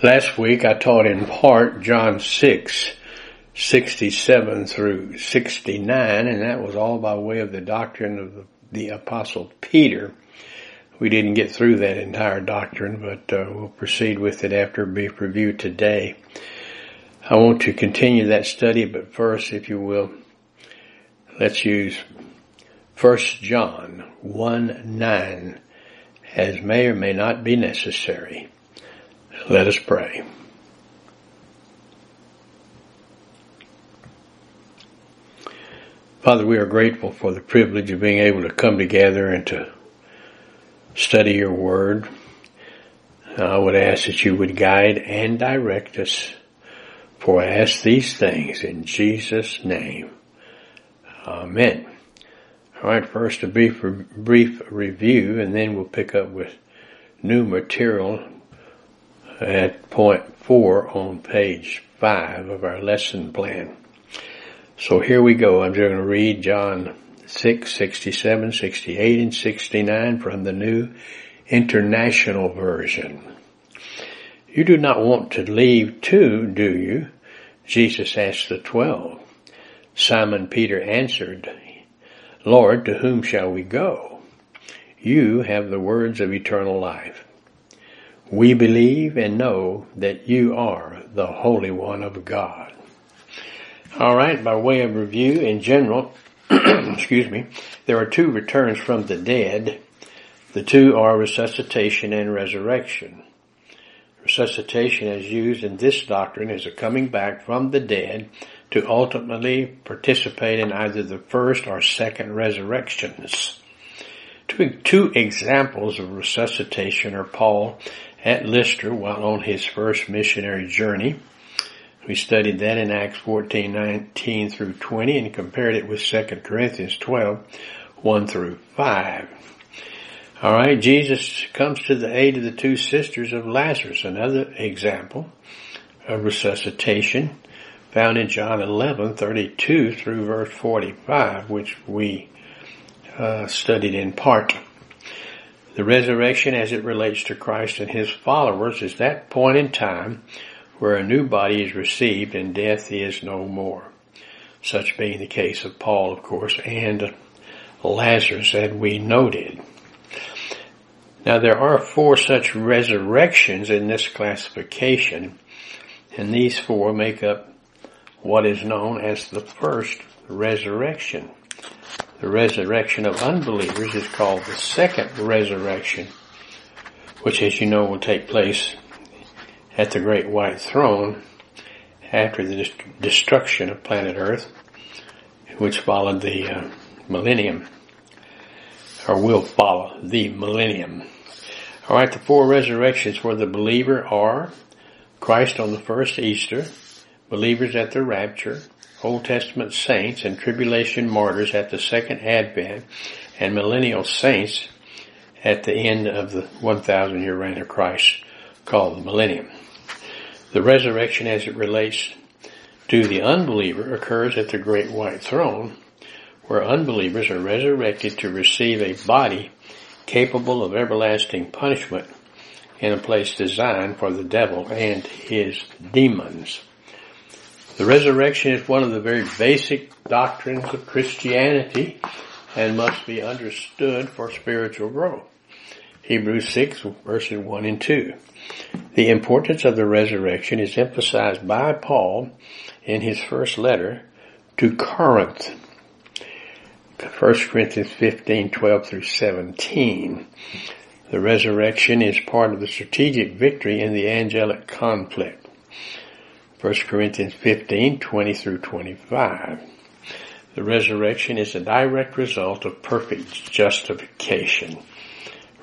Last week I taught in part John 6, 67 through 69, and that was all by way of the doctrine of the, Apostle Peter. We didn't get through that entire doctrine, but uh, we'll proceed with it after a brief review today. I want to continue that study, but first, if you will, let's use 1 John 1 9 as may or may not be necessary. Let us pray. Father, we are grateful for the privilege of being able to come together and to study your word. I would ask that you would guide and direct us, for I ask these things in Jesus' name. Amen. All right, first a brief, brief review, and then we'll pick up with new material at point four on page five of our lesson plan. So here we go. I'm just going to read John 6, 67, 68, and 69 from the New International Version. You do not want to leave too, do you? Jesus asked the twelve. Simon Peter answered, Lord, to whom shall we go? You have the words of eternal life. We believe and know that you are the Holy One of God. All right, by way of review in general, excuse me, there are two returns from the dead. The two are resuscitation and resurrection. Resuscitation as used in this doctrine is a coming back from the dead to ultimately participate in either the first or second resurrections. Two, two examples of resuscitation are Paul at Lystra while on his first missionary journey. We studied that in Acts 14, 19 through 20 and compared it with 2 Corinthians 12, 1 through 5. Alright, Jesus comes to the aid of the two sisters of Lazarus, another example of resuscitation found in John 11, 32 through verse 45, which we uh, studied in part. The resurrection as it relates to Christ and his followers is that point in time where a new body is received and death is no more. Such being the case of Paul, of course, and Lazarus that we noted. Now there are four such resurrections in this classification, and these four make up what is known as the first resurrection. The resurrection of unbelievers is called the second resurrection, which as you know will take place at the great white throne after the destruction of planet Earth, which followed the uh, millennium, or will follow the millennium. Alright, the four resurrections for the believer are Christ on the first Easter, believers at the rapture, Old Testament saints and tribulation martyrs at the second advent and millennial saints at the end of the 1000 year reign of Christ called the millennium. The resurrection as it relates to the unbeliever occurs at the great white throne where unbelievers are resurrected to receive a body capable of everlasting punishment in a place designed for the devil and his demons. The resurrection is one of the very basic doctrines of Christianity and must be understood for spiritual growth. Hebrews 6 verses 1 and 2. The importance of the resurrection is emphasized by Paul in his first letter to Corinth. 1 Corinthians 15, 12 through 17. The resurrection is part of the strategic victory in the angelic conflict. 1 Corinthians 15, 20 through 25. The resurrection is a direct result of perfect justification.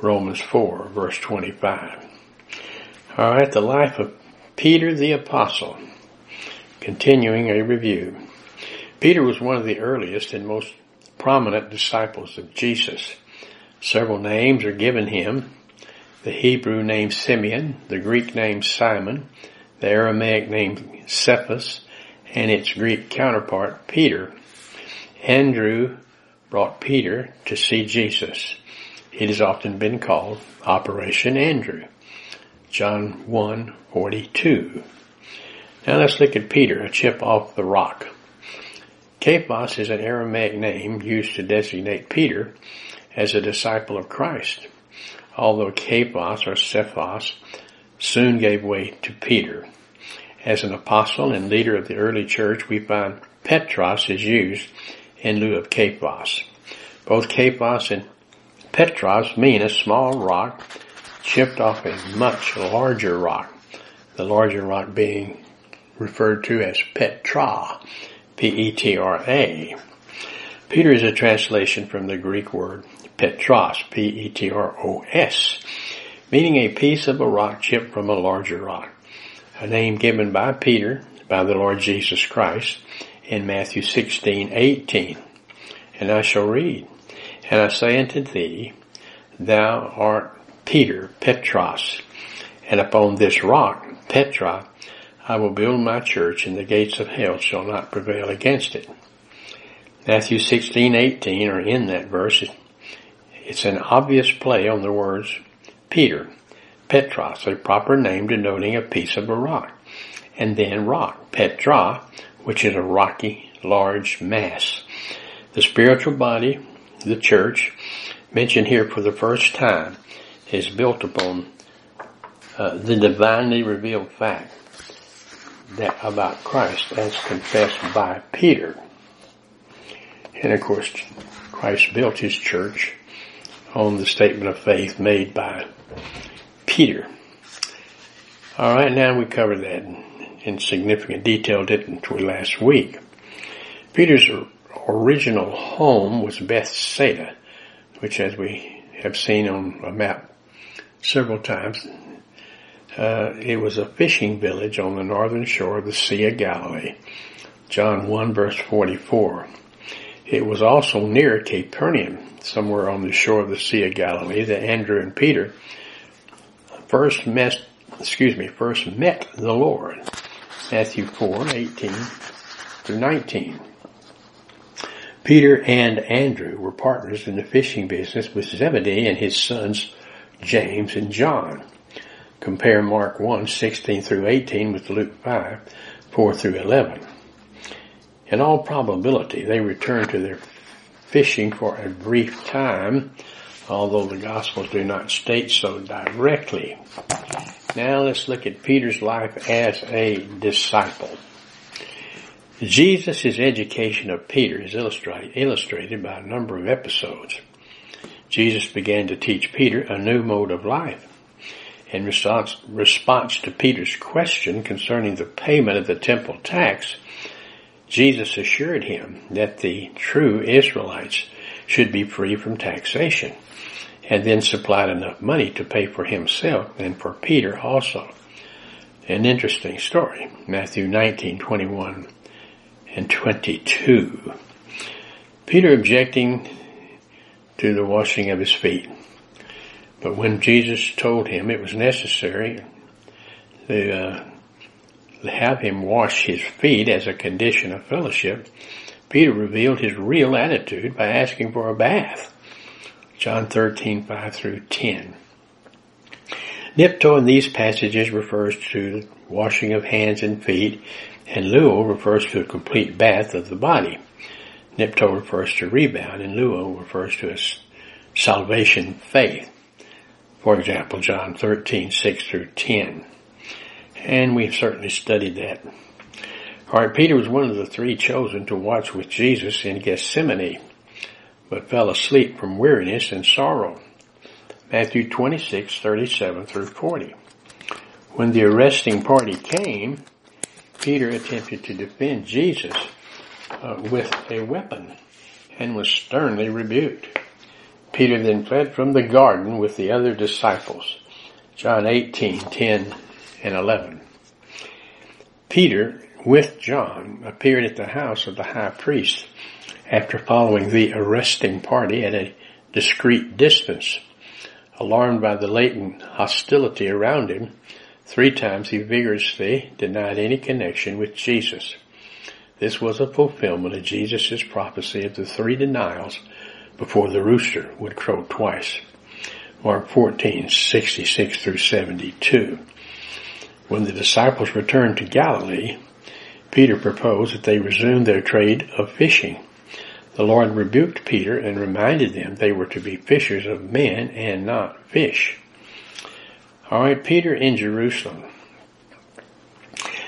Romans 4, verse 25. Alright, the life of Peter the Apostle. Continuing a review. Peter was one of the earliest and most prominent disciples of Jesus. Several names are given him. The Hebrew name Simeon, the Greek name Simon, the Aramaic name Cephas, and its Greek counterpart Peter. Andrew brought Peter to see Jesus. It has often been called Operation Andrew. John 1, 42. Now let's look at Peter, a chip off the rock. Cephas is an Aramaic name used to designate Peter as a disciple of Christ, although Cephas or Cephas soon gave way to Peter. As an apostle and leader of the early church, we find Petros is used in lieu of Cephas. Both Cephas and Petros mean a small rock chipped off a much larger rock, the larger rock being referred to as Petra, P-E-T-R-A. Peter is a translation from the Greek word Petros, P-E-T-R-O-S, meaning a piece of a rock chipped from a larger rock, a name given by Peter by the Lord Jesus Christ in Matthew 16, 18. And I shall read, And I say unto thee, Thou art Peter, Petros, and upon this rock, Petra, I will build my church, and the gates of hell shall not prevail against it. Matthew 16, 18 are in that verse. It's an obvious play on the words Peter, Petros, a proper name denoting a piece of a rock, and then rock, Petra, which is a rocky, large mass. The spiritual body, the church, mentioned here for the first time, is built upon uh, the divinely revealed fact that about Christ as confessed by Peter. And of course, Christ built his church on the statement of faith made by Peter. Alright, now we covered that in significant detail, didn't we, last week? Peter's original home was Bethsaida, which as we have seen on a map several times, uh, it was a fishing village on the northern shore of the Sea of Galilee. John 1 verse 44. It was also near Capernaum, somewhere on the shore of the Sea of Galilee, that Andrew and Peter first met, excuse me, first met the Lord. Matthew 4, 18 through 19. Peter and Andrew were partners in the fishing business with Zebedee and his sons James and John. Compare Mark 1, 16 through 18 with Luke 5, 4 through 11. In all probability, they returned to their fishing for a brief time, although the Gospels do not state so directly. Now let's look at Peter's life as a disciple. Jesus' education of Peter is illustrated by a number of episodes. Jesus began to teach Peter a new mode of life. In response, to Peter's question concerning the payment of the temple tax, Jesus assured him that the true Israelites should be free from taxation and then supplied enough money to pay for himself and for Peter also. An interesting story. Matthew 19, 21 and 22. Peter objecting to the washing of his feet. But when Jesus told him it was necessary the uh, have him wash his feet as a condition of fellowship, Peter revealed his real attitude by asking for a bath. John 13, 5 through 10. Nipto in these passages refers to washing of hands and feet, and luo refers to a complete bath of the body. Nipto refers to rebound, and luo refers to a salvation faith. For example, John 13, 6 through 10. And we've certainly studied that. Alright, Peter was one of the three chosen to watch with Jesus in Gethsemane, but fell asleep from weariness and sorrow. Matthew 26, 37 through 40. When the arresting party came, Peter attempted to defend Jesus uh, with a weapon and was sternly rebuked. Peter then fled from the garden with the other disciples. John 18, 10 and 11. Peter, with John, appeared at the house of the high priest after following the arresting party at a discreet distance. Alarmed by the latent hostility around him, three times he vigorously denied any connection with Jesus. This was a fulfillment of Jesus' prophecy of the three denials before the rooster would crow twice. Mark 14, 66 through 72. When the disciples returned to Galilee, Peter proposed that they resume their trade of fishing. The Lord rebuked Peter and reminded them they were to be fishers of men and not fish. Alright, Peter in Jerusalem.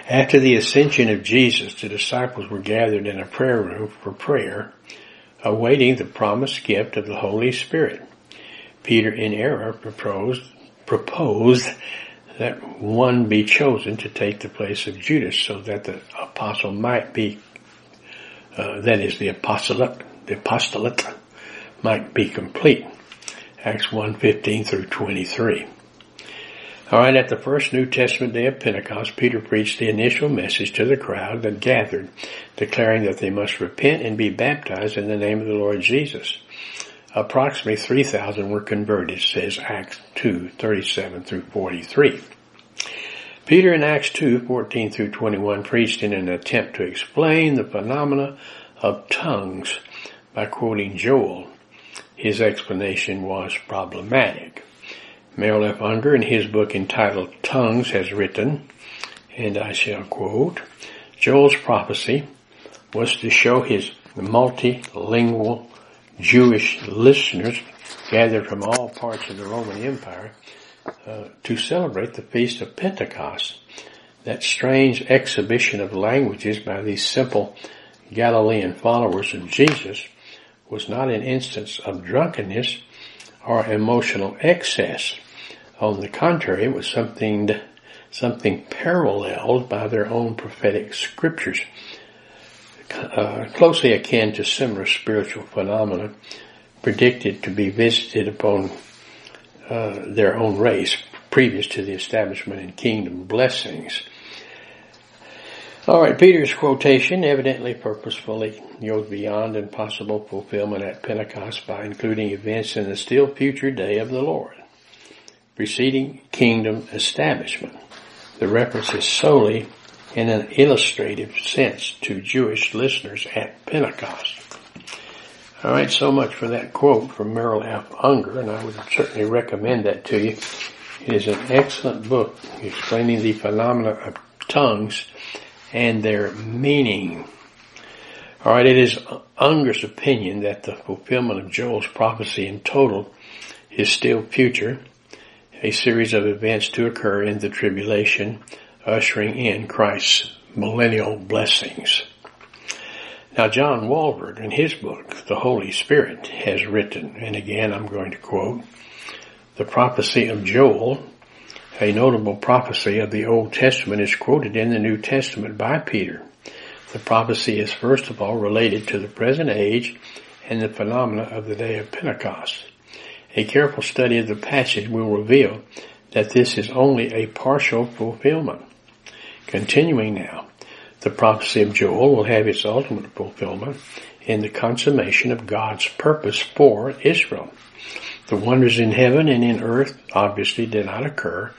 After the ascension of Jesus, the disciples were gathered in a prayer room for prayer, awaiting the promised gift of the Holy Spirit. Peter in error proposed, proposed that one be chosen to take the place of Judas so that the apostle might be, uh, that is the apostolate, the apostolate might be complete. Acts 1, 15 through 23. Alright, at the first New Testament day of Pentecost, Peter preached the initial message to the crowd that gathered, declaring that they must repent and be baptized in the name of the Lord Jesus. Approximately 3,000 were converted, says Acts 2, 37 through 43. Peter in Acts 2, 14 through 21 preached in an attempt to explain the phenomena of tongues by quoting Joel. His explanation was problematic. Merrill F. Unger in his book entitled Tongues has written, and I shall quote, Joel's prophecy was to show his multilingual Jewish listeners gathered from all parts of the Roman Empire uh, to celebrate the Feast of Pentecost. That strange exhibition of languages by these simple Galilean followers of Jesus was not an instance of drunkenness or emotional excess. On the contrary, it was something, something paralleled by their own prophetic scriptures uh, closely akin to similar spiritual phenomena predicted to be visited upon uh, their own race previous to the establishment and kingdom blessings. All right, Peter's quotation evidently purposefully goes beyond impossible fulfillment at Pentecost by including events in the still future day of the Lord, preceding kingdom establishment. The reference is solely in an illustrative sense to Jewish listeners at Pentecost. All right, so much for that quote from Merrill F. Unger, and I would certainly recommend that to you. It is an excellent book explaining the phenomena of tongues and their meaning. All right, it is Unger's opinion that the fulfillment of Joel's prophecy in total is still future, a series of events to occur in the tribulation ushering in Christ's millennial blessings. Now John Walvoord in his book, The Holy Spirit, has written, and again I'm going to quote, the prophecy of Joel, a notable prophecy of the Old Testament is quoted in the New Testament by Peter. The prophecy is first of all related to the present age and the phenomena of the day of Pentecost. A careful study of the passage will reveal that this is only a partial fulfillment. Continuing now, the prophecy of Joel will have its ultimate fulfillment in the consummation of God's purpose for Israel. The wonders in heaven and in earth obviously did not occur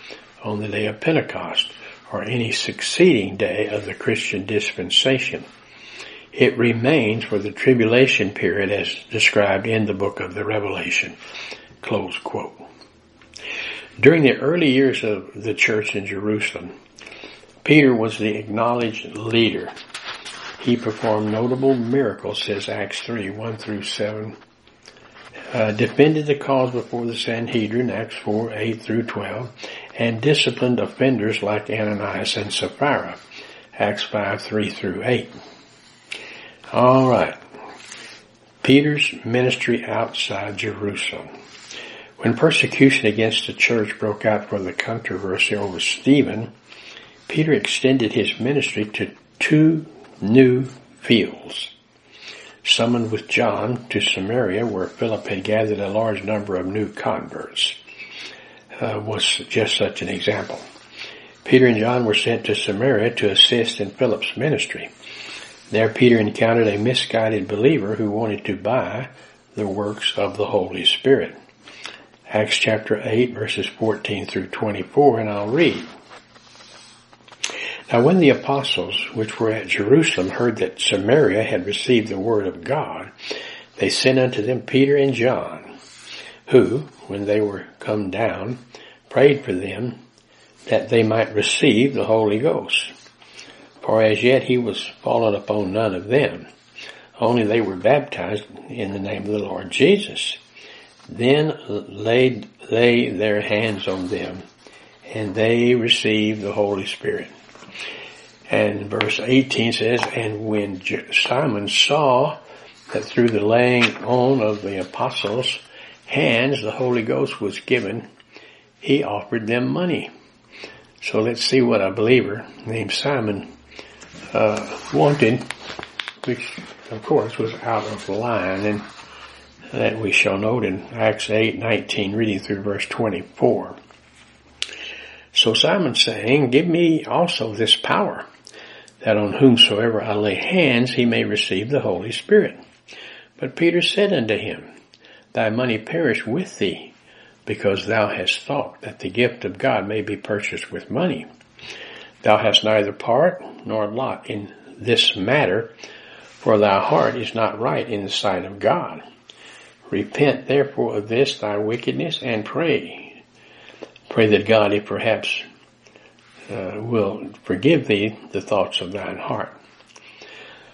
on the day of Pentecost or any succeeding day of the Christian dispensation. It remains for the tribulation period as described in the book of the Revelation. Close quote. During the early years of the church in Jerusalem, Peter was the acknowledged leader. He performed notable miracles, says Acts 3, 1 through 7. Uh, defended the cause before the Sanhedrin, Acts 4, 8 through 12, and disciplined offenders like Ananias and Sapphira, Acts 5, 3 through 8. Alright. Peter's ministry outside Jerusalem. When persecution against the church broke out for the controversy over Stephen, Peter extended his ministry to two new fields. Summoned with John to Samaria, where Philip had gathered a large number of new converts, uh, was just such an example. Peter and John were sent to Samaria to assist in Philip's ministry. There Peter encountered a misguided believer who wanted to buy the works of the Holy Spirit. Acts chapter 8 verses 14 through 24 and I'll read. Now when the apostles, which were at Jerusalem, heard that Samaria had received the word of God, they sent unto them Peter and John, who, when they were come down, prayed for them that they might receive the Holy Ghost. For as yet he was fallen upon none of them, only they were baptized in the name of the Lord Jesus. Then laid they their hands on them, and they received the Holy Spirit. And verse 18 says, And when Simon saw that through the laying on of the apostles' hands the Holy Ghost was given, he offered them money. So let's see what a believer named Simon uh, wanted, which of course was out of line, and that we shall note in Acts 8, 19, reading through verse 24. So Simon saying, Give me also this power, that on whomsoever I lay hands he may receive the Holy Spirit. But Peter said unto him, Thy money perish with thee, because thou hast thought that the gift of God may be purchased with money. Thou hast neither part nor lot in this matter, for thy heart is not right in the sight of God. Repent therefore of this thy wickedness and pray. Pray that God, if perhaps, uh, will forgive thee the thoughts of thine heart.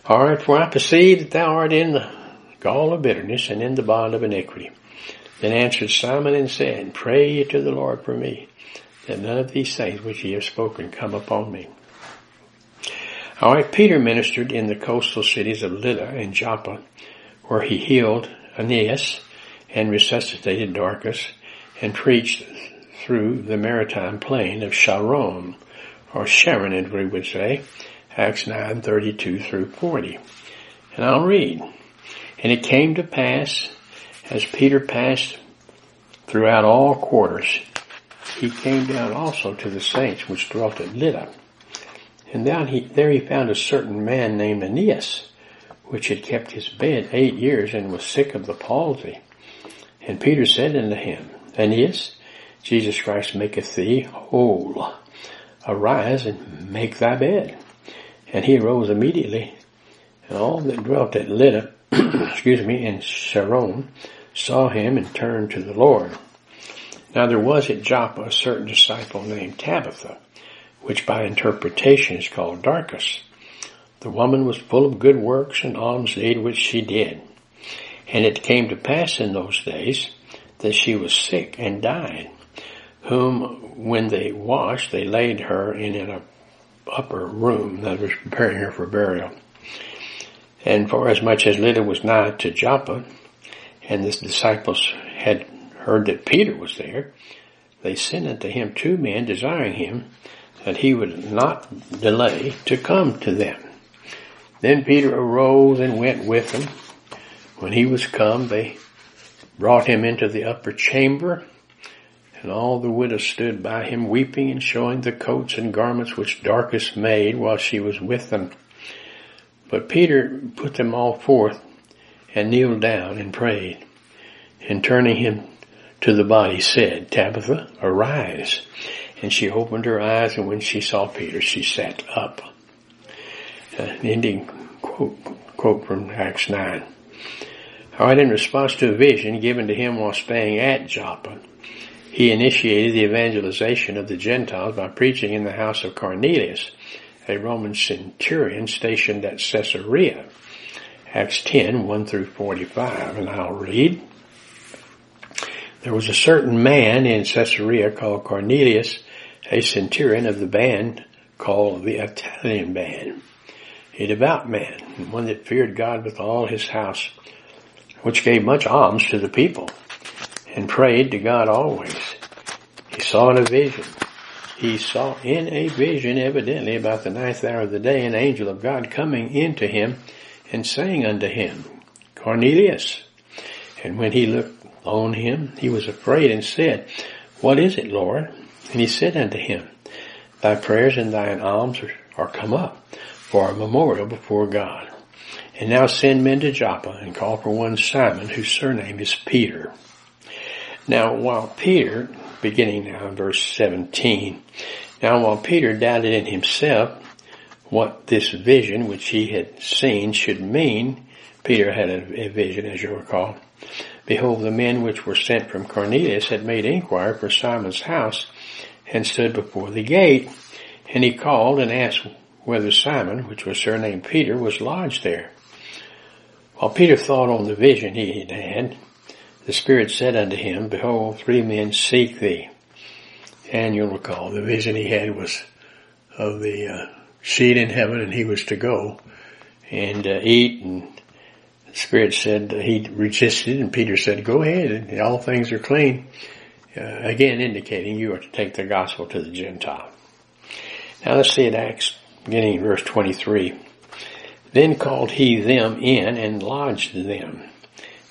Alright, for I perceive that thou art in the gall of bitterness and in the bond of iniquity. Then answered Simon and said, Pray ye to the Lord for me, that none of these things which ye have spoken come upon me. Alright, Peter ministered in the coastal cities of Lydda and Joppa, where he healed Aeneas and resuscitated Dorcas and preached through the maritime plain of Sharon, or Sharon as we would say, Acts 9, 32 through 40. And I'll read. And it came to pass, as Peter passed throughout all quarters, he came down also to the saints which dwelt at Lydda. And down he, there he found a certain man named Aeneas, which had kept his bed eight years and was sick of the palsy. And Peter said unto him, Aeneas, Jesus Christ maketh thee whole. Arise and make thy bed. And he arose immediately, and all that dwelt at Lydda, excuse me, in Sharon, saw him and turned to the Lord. Now there was at Joppa a certain disciple named Tabitha, which by interpretation is called Dorcas. The woman was full of good works and alms deed which she did. And it came to pass in those days that she was sick and died, whom when they washed, they laid her in an upper room that was preparing her for burial. And for as much as Lydda was nigh to Joppa, and the disciples had heard that Peter was there, they sent unto him two men desiring him that he would not delay to come to them. Then Peter arose and went with them. When he was come, they brought him into the upper chamber, and all the widows stood by him weeping and showing the coats and garments which Dorcas made while she was with them. But Peter put them all forth and kneeled down and prayed, and turning him to the body said, Tabitha, arise. And she opened her eyes, and when she saw Peter, she sat up an ending quote, quote from Acts 9. Alright, in response to a vision given to him while staying at Joppa, he initiated the evangelization of the Gentiles by preaching in the house of Cornelius, a Roman centurion stationed at Caesarea. Acts 10, 1 through 45, and I'll read. There was a certain man in Caesarea called Cornelius, a centurion of the band called the Italian band a devout man, one that feared God with all his house, which gave much alms to the people, and prayed to God always. He saw in a vision. He saw in a vision, evidently about the ninth hour of the day, an angel of God coming into him and saying unto him, Cornelius. And when he looked on him, he was afraid and said, What is it, Lord? And he said unto him, Thy prayers and thine alms are, come up for a memorial before God. And now send men to Joppa and call for one Simon whose surname is Peter. Now while Peter, beginning now in verse 17, now while Peter doubted in himself what this vision which he had seen should mean, Peter had a, a vision as you recall, behold, the men which were sent from Cornelius had made inquiry for Simon's house and stood before the gate. And he called and asked whether Simon, which was surnamed Peter, was lodged there. While Peter thought on the vision he had had, the Spirit said unto him, Behold, three men seek thee. And you'll recall the vision he had was of the uh, seat in heaven and he was to go and uh, eat and the Spirit said he resisted and Peter said, go ahead and all things are clean. Uh, again indicating you are to take the gospel to the Gentile. Now let's see in Acts beginning in verse 23. Then called he them in and lodged them.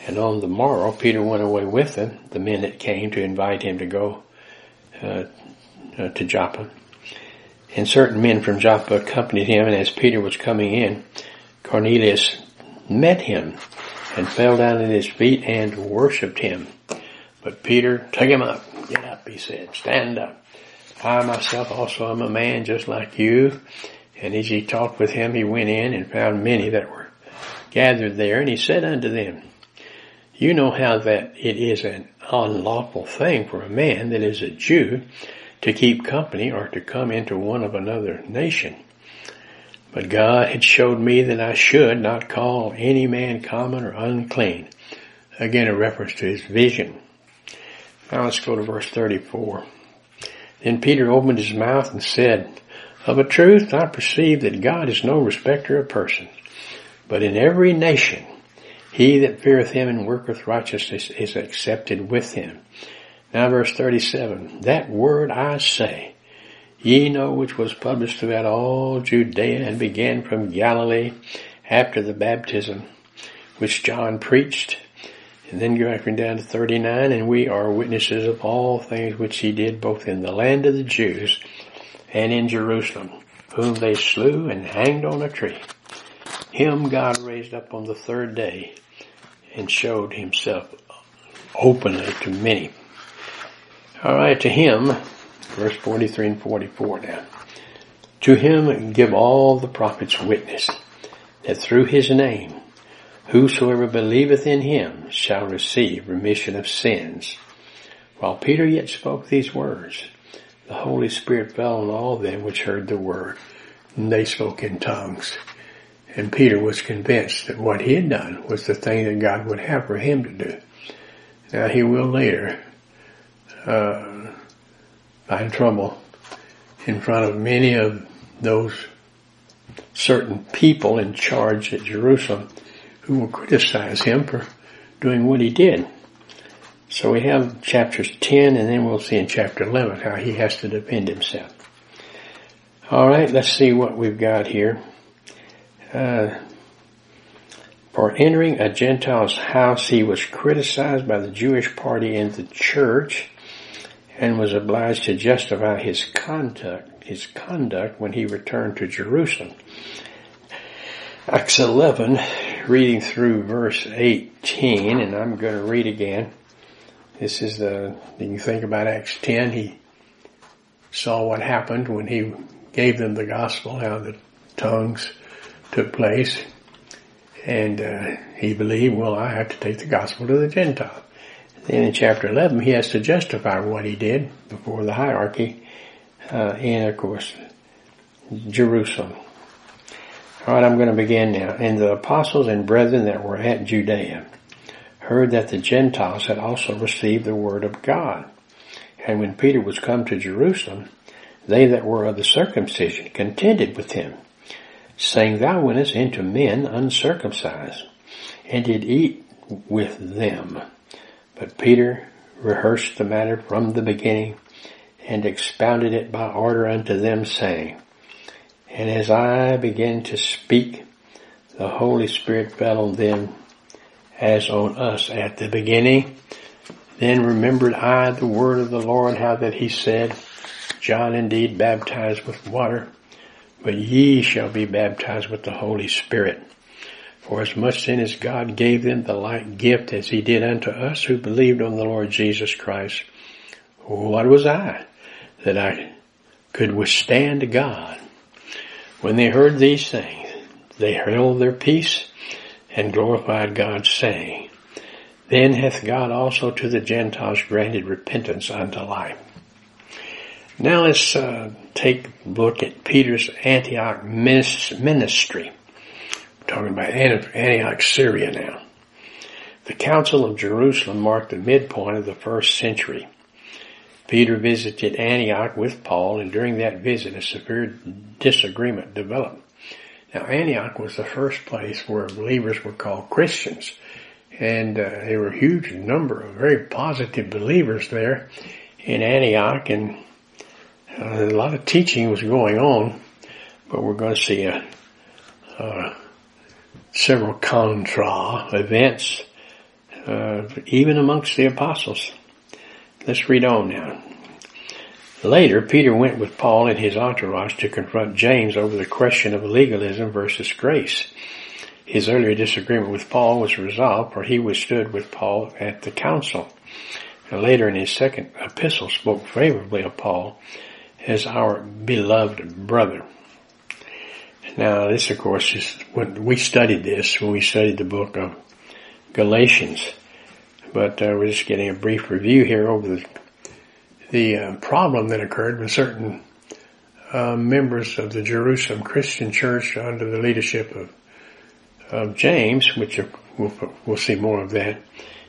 And on the morrow, Peter went away with them, the men that came to invite him to go uh, uh, to Joppa. And certain men from Joppa accompanied him, and as Peter was coming in, Cornelius met him and fell down at his feet and worshipped him. But Peter took him up. Get up, he said. Stand up. I myself also am a man just like you. And as he talked with him, he went in and found many that were gathered there, and he said unto them, You know how that it is an unlawful thing for a man that is a Jew to keep company or to come into one of another nation. But God had showed me that I should not call any man common or unclean. Again, a reference to his vision. Now let's go to verse 34. Then Peter opened his mouth and said, of a truth, I perceive that God is no respecter of persons, but in every nation, he that feareth him and worketh righteousness is accepted with him. Now verse 37, that word I say, ye know which was published throughout all Judea and began from Galilee after the baptism which John preached, and then going down to 39, and we are witnesses of all things which he did both in the land of the Jews and in Jerusalem, whom they slew and hanged on a tree. Him God raised up on the third day and showed himself openly to many. All right, to him, verse 43 and 44 now. To him give all the prophets witness that through his name, whosoever believeth in him shall receive remission of sins. While Peter yet spoke these words, the Holy Spirit fell on all them which heard the word, and they spoke in tongues. And Peter was convinced that what he had done was the thing that God would have for him to do. Now he will later uh, find trouble in front of many of those certain people in charge at Jerusalem who will criticize him for doing what he did. So we have chapters 10 and then we'll see in chapter 11 how he has to defend himself. Alright, let's see what we've got here. Uh, for entering a Gentile's house, he was criticized by the Jewish party in the church and was obliged to justify his conduct, his conduct when he returned to Jerusalem. Acts 11, reading through verse 18, and I'm going to read again. This is the, you think about Acts 10, he saw what happened when he gave them the gospel, how the tongues took place. And uh, he believed, well, I have to take the gospel to the Gentile. Then in chapter 11, he has to justify what he did before the hierarchy uh, in, of course, Jerusalem. All right, I'm going to begin now. And the apostles and brethren that were at Judea heard that the Gentiles had also received the word of God. And when Peter was come to Jerusalem, they that were of the circumcision contended with him, saying, Thou wentest into men uncircumcised, and did eat with them. But Peter rehearsed the matter from the beginning, and expounded it by order unto them, saying, And as I began to speak, the Holy Spirit fell on them as on us at the beginning. Then remembered I the word of the Lord, how that he said, John indeed baptized with water, but ye shall be baptized with the Holy Spirit. For as much then as God gave them the like gift as he did unto us who believed on the Lord Jesus Christ, what was I that I could withstand God? When they heard these things, they held their peace and glorified God saying, Then hath God also to the Gentiles granted repentance unto life. Now let's uh, take a look at Peter's Antioch ministry. We're talking about Antioch, Syria now. The Council of Jerusalem marked the midpoint of the first century. Peter visited Antioch with Paul, and during that visit, a severe disagreement developed. Now, Antioch was the first place where believers were called Christians, and uh, there were a huge number of very positive believers there in Antioch, and a lot of teaching was going on, but we're going to see a, uh, several contra events, uh, even amongst the apostles. Let's read on now. Later, Peter went with Paul and his entourage to confront James over the question of legalism versus grace. His earlier disagreement with Paul was resolved, for he withstood with Paul at the council. Later in his second epistle spoke favorably of Paul as our beloved brother. Now this of course is when we studied this, when we studied the book of Galatians. But uh, we're just getting a brief review here over the, the uh, problem that occurred with certain uh, members of the Jerusalem Christian Church under the leadership of, of James, which we'll, we'll see more of that.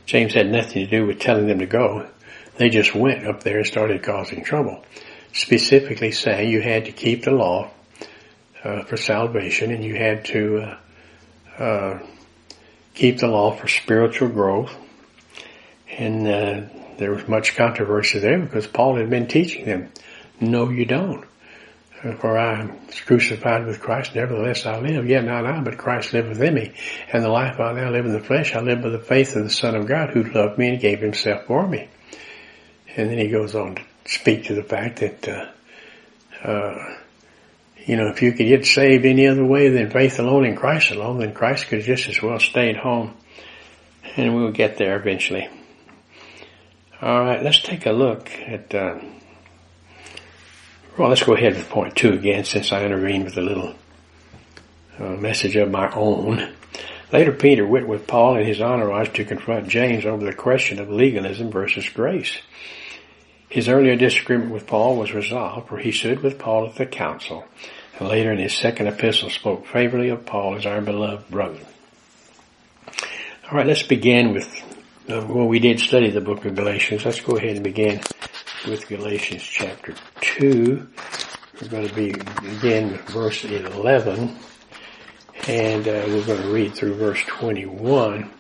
James had nothing to do with telling them to go. They just went up there and started causing trouble. Specifically saying you had to keep the law uh, for salvation and you had to uh, uh, keep the law for spiritual growth and uh, there was much controversy there because Paul had been teaching them, no you don't. For I am crucified with Christ, nevertheless I live, yet not I, but Christ liveth in me. And the life I now live in the flesh, I live by the faith of the Son of God who loved me and gave himself for me. And then he goes on to speak to the fact that, uh, uh, you know, if you could get saved any other way than faith alone in Christ alone, then Christ could just as well stayed home. And we'll get there eventually. All right, let's take a look at. Uh, well, let's go ahead with point two again, since I intervened with a little uh, message of my own. Later, Peter went with Paul and his entourage to confront James over the question of legalism versus grace. His earlier disagreement with Paul was resolved, for he stood with Paul at the council, and later in his second epistle spoke favorably of Paul as our beloved brother. All right, let's begin with uh, well, we did study the book of Galatians. Let's go ahead and begin with Galatians chapter 2. We're going to be begin with verse 11 and uh, we're going to read through verse 21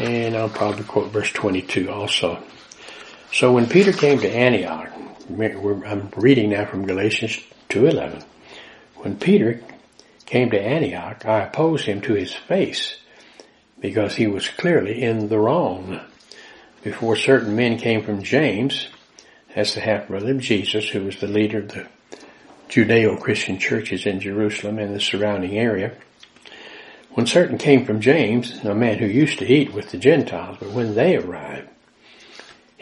and I'll probably quote verse 22 also. So when Peter came to Antioch, I'm reading now from Galatians 2.11. When Peter came to Antioch, I opposed him to his face because he was clearly in the wrong. Before certain men came from James, as the half-brother of Jesus, who was the leader of the Judeo-Christian churches in Jerusalem and the surrounding area, when certain came from James, a man who used to eat with the Gentiles, but when they arrived,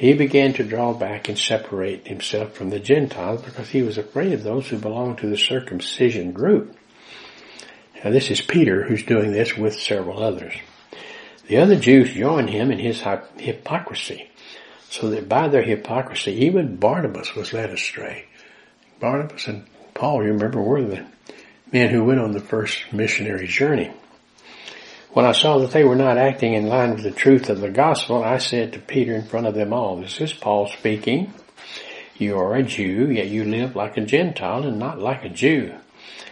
he began to draw back and separate himself from the Gentiles because he was afraid of those who belonged to the circumcision group. Now this is Peter who's doing this with several others. The other Jews joined him in his hypocrisy, so that by their hypocrisy even Barnabas was led astray. Barnabas and Paul, you remember, were the men who went on the first missionary journey. When I saw that they were not acting in line with the truth of the gospel, I said to Peter in front of them all, this is Paul speaking. You are a Jew, yet you live like a Gentile and not like a Jew.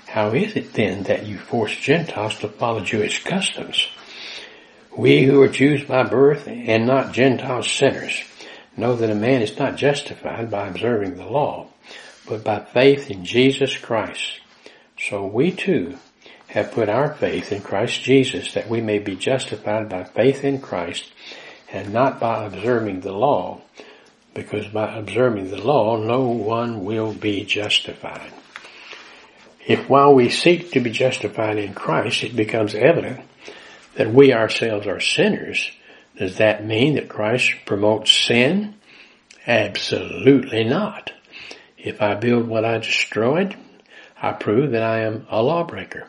How is it then that you force Gentiles to follow Jewish customs? We who are Jews by birth and not Gentile sinners know that a man is not justified by observing the law, but by faith in Jesus Christ. So we too have put our faith in Christ Jesus that we may be justified by faith in Christ and not by observing the law, because by observing the law no one will be justified. If while we seek to be justified in Christ it becomes evident that we ourselves are sinners, does that mean that Christ promotes sin? Absolutely not. If I build what I destroyed, I prove that I am a lawbreaker.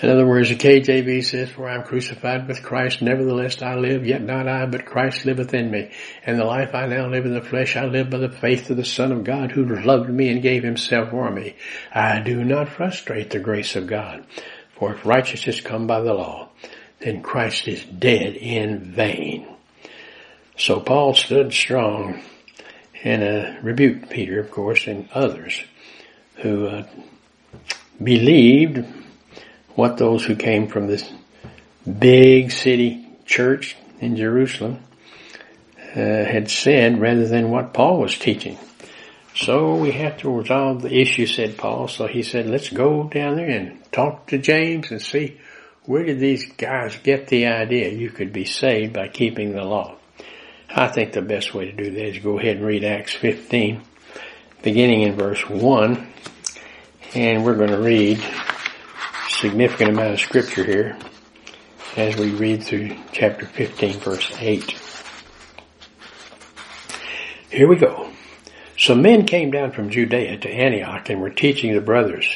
In other words, the KJV says, For I am crucified with Christ, nevertheless I live, yet not I, but Christ liveth in me. And the life I now live in the flesh, I live by the faith of the Son of God who loved me and gave himself for me. I do not frustrate the grace of God. For if righteousness come by the law, then Christ is dead in vain. So Paul stood strong and uh, rebuked Peter, of course, and others who uh, believed what those who came from this big city church in Jerusalem uh, had said rather than what Paul was teaching. So we have to resolve the issue, said Paul. So he said, let's go down there and talk to James and see where did these guys get the idea you could be saved by keeping the law. I think the best way to do that is go ahead and read Acts 15, beginning in verse 1, and we're going to read significant amount of scripture here as we read through chapter 15 verse 8. Here we go. Some men came down from Judea to Antioch and were teaching the brothers,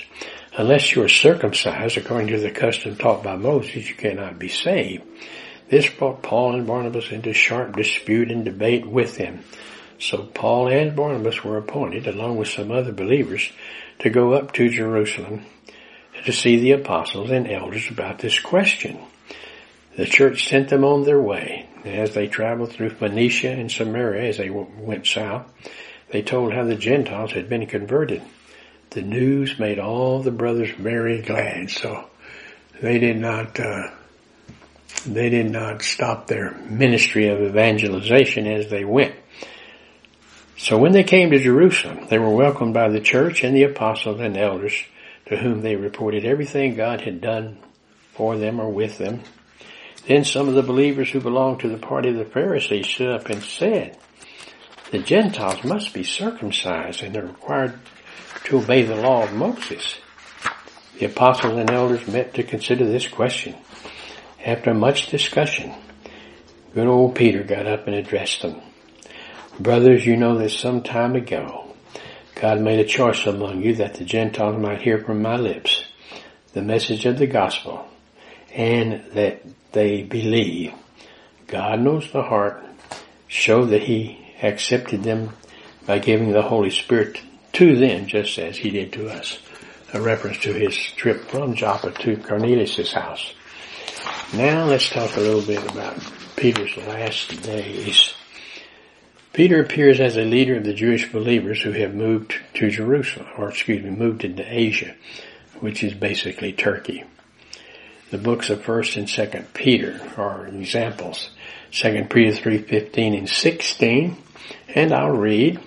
unless you are circumcised according to the custom taught by Moses, you cannot be saved. This brought Paul and Barnabas into sharp dispute and debate with them. So Paul and Barnabas were appointed, along with some other believers, to go up to Jerusalem to see the apostles and elders about this question. The church sent them on their way. As they traveled through Phoenicia and Samaria as they went south, they told how the Gentiles had been converted. The news made all the brothers very glad, so they did not, uh, they did not stop their ministry of evangelization as they went. So when they came to Jerusalem, they were welcomed by the church and the apostles and elders to whom they reported everything God had done for them or with them. Then some of the believers who belonged to the party of the Pharisees stood up and said, the Gentiles must be circumcised and they're required to obey the law of Moses. The apostles and elders met to consider this question. After much discussion, good old Peter got up and addressed them. Brothers, you know that some time ago, God made a choice among you that the Gentiles might hear from my lips the message of the gospel and that they believe. God knows the heart, show that he accepted them by giving the Holy Spirit to them just as he did to us. A reference to his trip from Joppa to Cornelius' house. Now let's talk a little bit about Peter's last days. Peter appears as a leader of the Jewish believers who have moved to Jerusalem, or excuse me, moved into Asia, which is basically Turkey. The books of 1st and 2nd Peter are examples. 2nd Peter 3:15 and 16, and I'll read,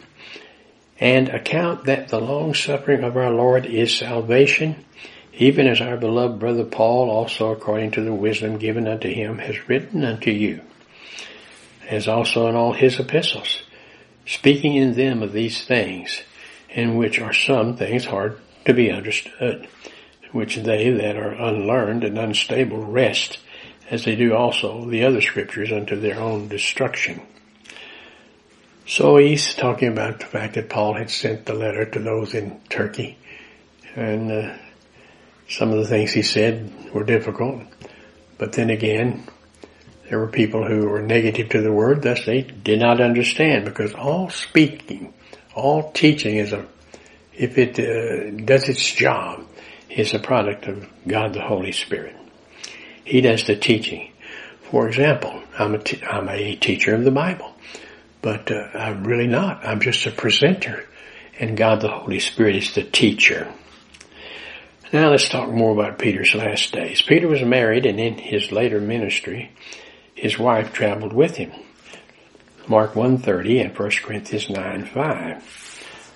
and account that the long suffering of our Lord is salvation, even as our beloved brother Paul also according to the wisdom given unto him has written unto you as also in all his epistles, speaking in them of these things, in which are some things hard to be understood, which they that are unlearned and unstable wrest, as they do also the other scriptures unto their own destruction. So he's talking about the fact that Paul had sent the letter to those in Turkey, and uh, some of the things he said were difficult, but then again, there were people who were negative to the word, thus they did not understand because all speaking, all teaching is a, if it uh, does its job, is a product of God the Holy Spirit. He does the teaching. For example, I'm a, t- I'm a teacher of the Bible, but uh, I'm really not. I'm just a presenter, and God the Holy Spirit is the teacher. Now let's talk more about Peter's last days. Peter was married and in his later ministry, his wife traveled with him. Mark 1.30 and 1 Corinthians 9.5.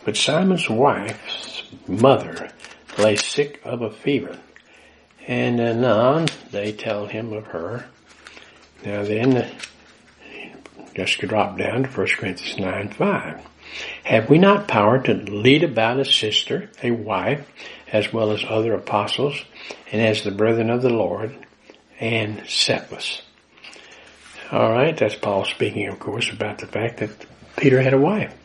But Simon's wife's mother lay sick of a fever. And anon they tell him of her. Now then, just drop down to 1 Corinthians 9.5. Have we not power to lead about a sister, a wife, as well as other apostles, and as the brethren of the Lord, and Cephas? Alright, that's Paul speaking, of course, about the fact that Peter had a wife.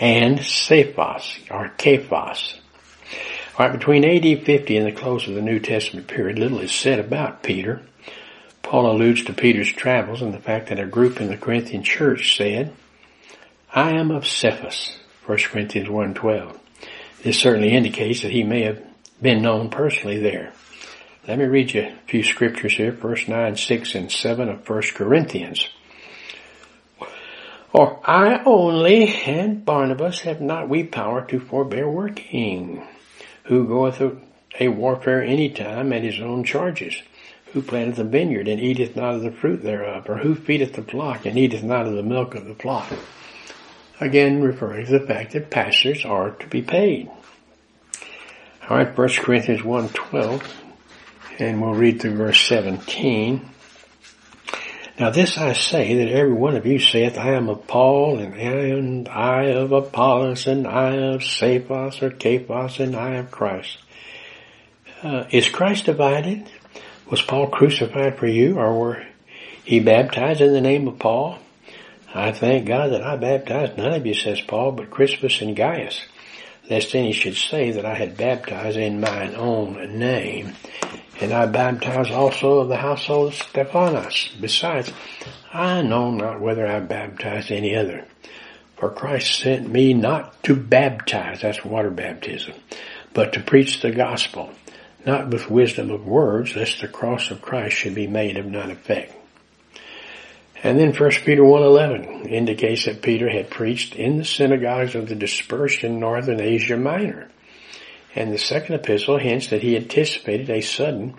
And Cephas, or Cephas. Alright, between AD 50 and the close of the New Testament period, little is said about Peter. Paul alludes to Peter's travels and the fact that a group in the Corinthian church said, I am of Cephas, 1 Corinthians 1.12. This certainly indicates that he may have been known personally there. Let me read you a few scriptures here, verse 9, 6, and 7 of 1 Corinthians. Or I only and Barnabas have not we power to forbear working, who goeth a warfare any time at his own charges who planteth a vineyard and eateth not of the fruit thereof, or who feedeth the flock and eateth not of the milk of the flock. Again, referring to the fact that pastors are to be paid. Alright, 1 Corinthians 1.12, and we'll read through verse 17. Now this I say that every one of you saith, I am of Paul, and I am of Apollos, and I of Cephas or Cephas, and I of Christ. Uh, is Christ divided? Was Paul crucified for you or were he baptized in the name of Paul? I thank God that I baptized none of you, says Paul, but Crispus and Gaius, lest any should say that I had baptized in mine own name. And I baptized also of the household of Stephanas. Besides, I know not whether I baptized any other. For Christ sent me not to baptize, that's water baptism, but to preach the gospel, not with wisdom of words, lest the cross of Christ should be made of none effect. And then 1 Peter 1.11 indicates that Peter had preached in the synagogues of the dispersed in northern Asia Minor. And the second epistle hints that he anticipated a sudden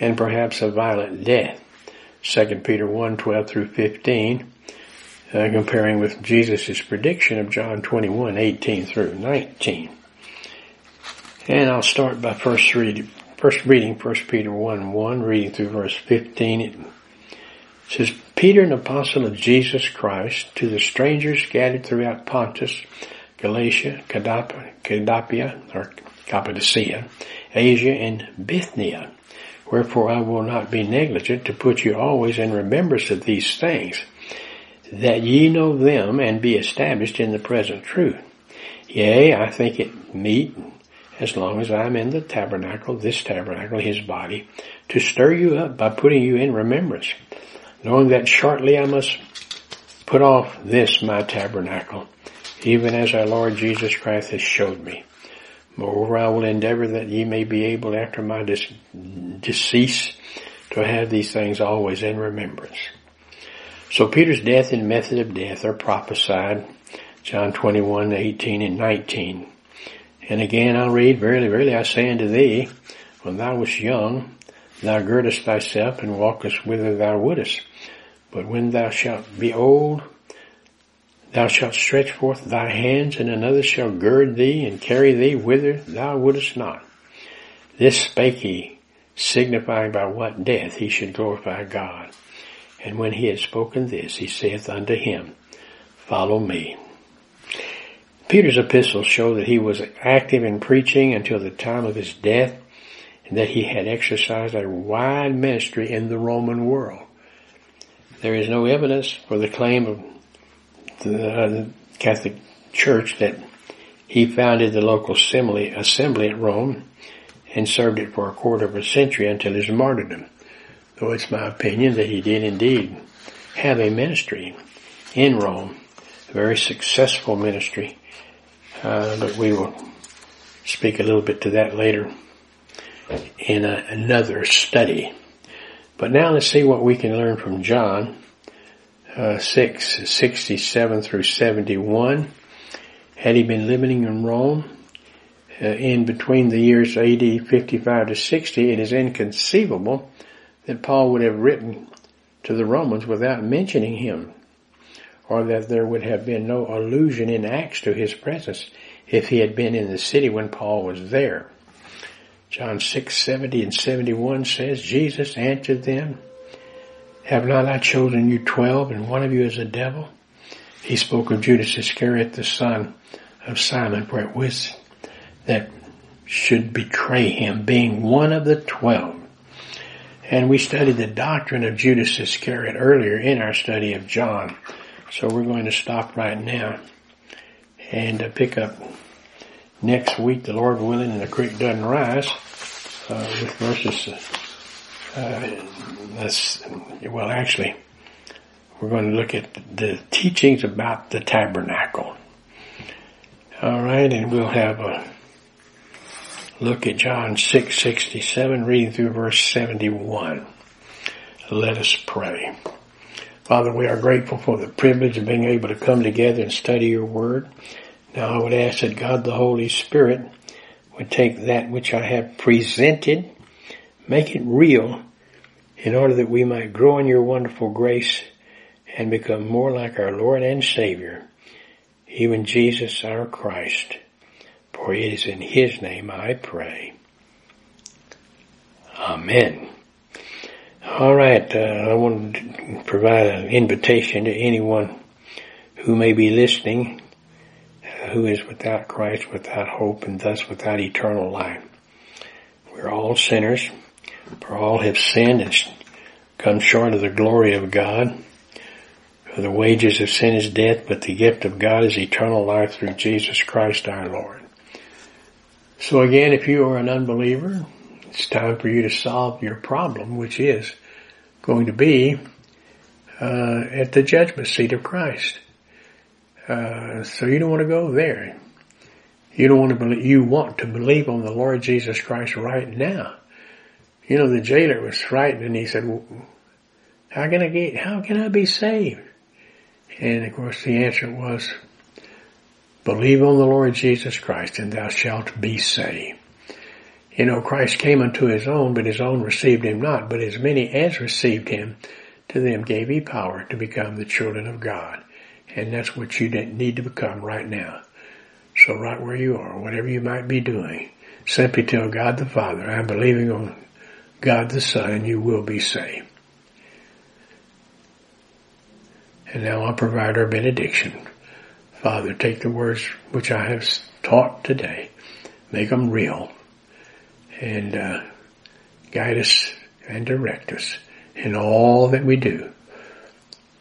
and perhaps a violent death. 2 Peter 1.12 through 15, uh, comparing with Jesus' prediction of John 21.18 through 19. And I'll start by first reading, first reading 1 Peter 1 1, reading through verse 15. Says, Peter, an apostle of Jesus Christ, to the strangers scattered throughout Pontus, Galatia, Cappadocia, or Cappadocia, Asia, and Bithynia. Wherefore I will not be negligent to put you always in remembrance of these things, that ye know them and be established in the present truth. Yea, I think it meet as long as I'm in the tabernacle, this tabernacle, his body, to stir you up by putting you in remembrance, knowing that shortly I must put off this my tabernacle, even as our Lord Jesus Christ has showed me. Moreover, I will endeavor that ye may be able after my dis- decease to have these things always in remembrance. So Peter's death and method of death are prophesied, John 21, 18 and 19. And again I'll read, Verily, verily I say unto thee, when thou wast young, thou girdest thyself and walkest whither thou wouldest. But when thou shalt be old, thou shalt stretch forth thy hands and another shall gird thee and carry thee whither thou wouldest not. This spake he, signifying by what death he should glorify God. And when he had spoken this, he saith unto him, Follow me. Peter's epistles show that he was active in preaching until the time of his death and that he had exercised a wide ministry in the Roman world. There is no evidence for the claim of the, uh, Catholic Church that he founded the local assembly, assembly at Rome and served it for a quarter of a century until his martyrdom. Though it's my opinion that he did indeed have a ministry in Rome, a very successful ministry uh, but we will speak a little bit to that later in a, another study. But now let's see what we can learn from John uh, 6, 67 through 71. Had he been living in Rome uh, in between the years AD 55 to 60, it is inconceivable that Paul would have written to the Romans without mentioning him or that there would have been no allusion in Acts to his presence if he had been in the city when Paul was there. John 6, 70 and 71 says, Jesus answered them, Have not I chosen you twelve and one of you is a devil? he spoke of Judas Iscariot, the son of Simon, for it was that should betray him, being one of the twelve. And we studied the doctrine of Judas Iscariot earlier in our study of John. So we're going to stop right now and uh, pick up next week, the Lord willing, and the creek doesn't rise, with verses, uh, well actually, we're going to look at the teachings about the tabernacle. Alright, and we'll have a look at John 6:67 reading through verse 71. Let us pray. Father, we are grateful for the privilege of being able to come together and study your word. Now I would ask that God the Holy Spirit would take that which I have presented, make it real in order that we might grow in your wonderful grace and become more like our Lord and Savior, even Jesus our Christ. For it is in His name I pray. Amen. All right, uh, I want to provide an invitation to anyone who may be listening who is without Christ, without hope, and thus without eternal life. We're all sinners, for all have sinned and come short of the glory of God. For the wages of sin is death, but the gift of God is eternal life through Jesus Christ our Lord. So again, if you are an unbeliever, it's time for you to solve your problem, which is going to be uh, at the judgment seat of Christ. Uh, so you don't want to go there. You don't want to believe, you want to believe on the Lord Jesus Christ right now. You know, the jailer was frightened and he said, well, how can I get, how can I be saved? And of course the answer was, Believe on the Lord Jesus Christ and thou shalt be saved. You know, Christ came unto his own, but his own received him not. But as many as received him, to them gave he power to become the children of God. And that's what you need to become right now. So right where you are, whatever you might be doing, simply tell God the Father, I'm believing on God the Son and you will be saved. And now I'll provide our benediction. Father, take the words which I have taught today, make them real, and uh, guide us and direct us in all that we do.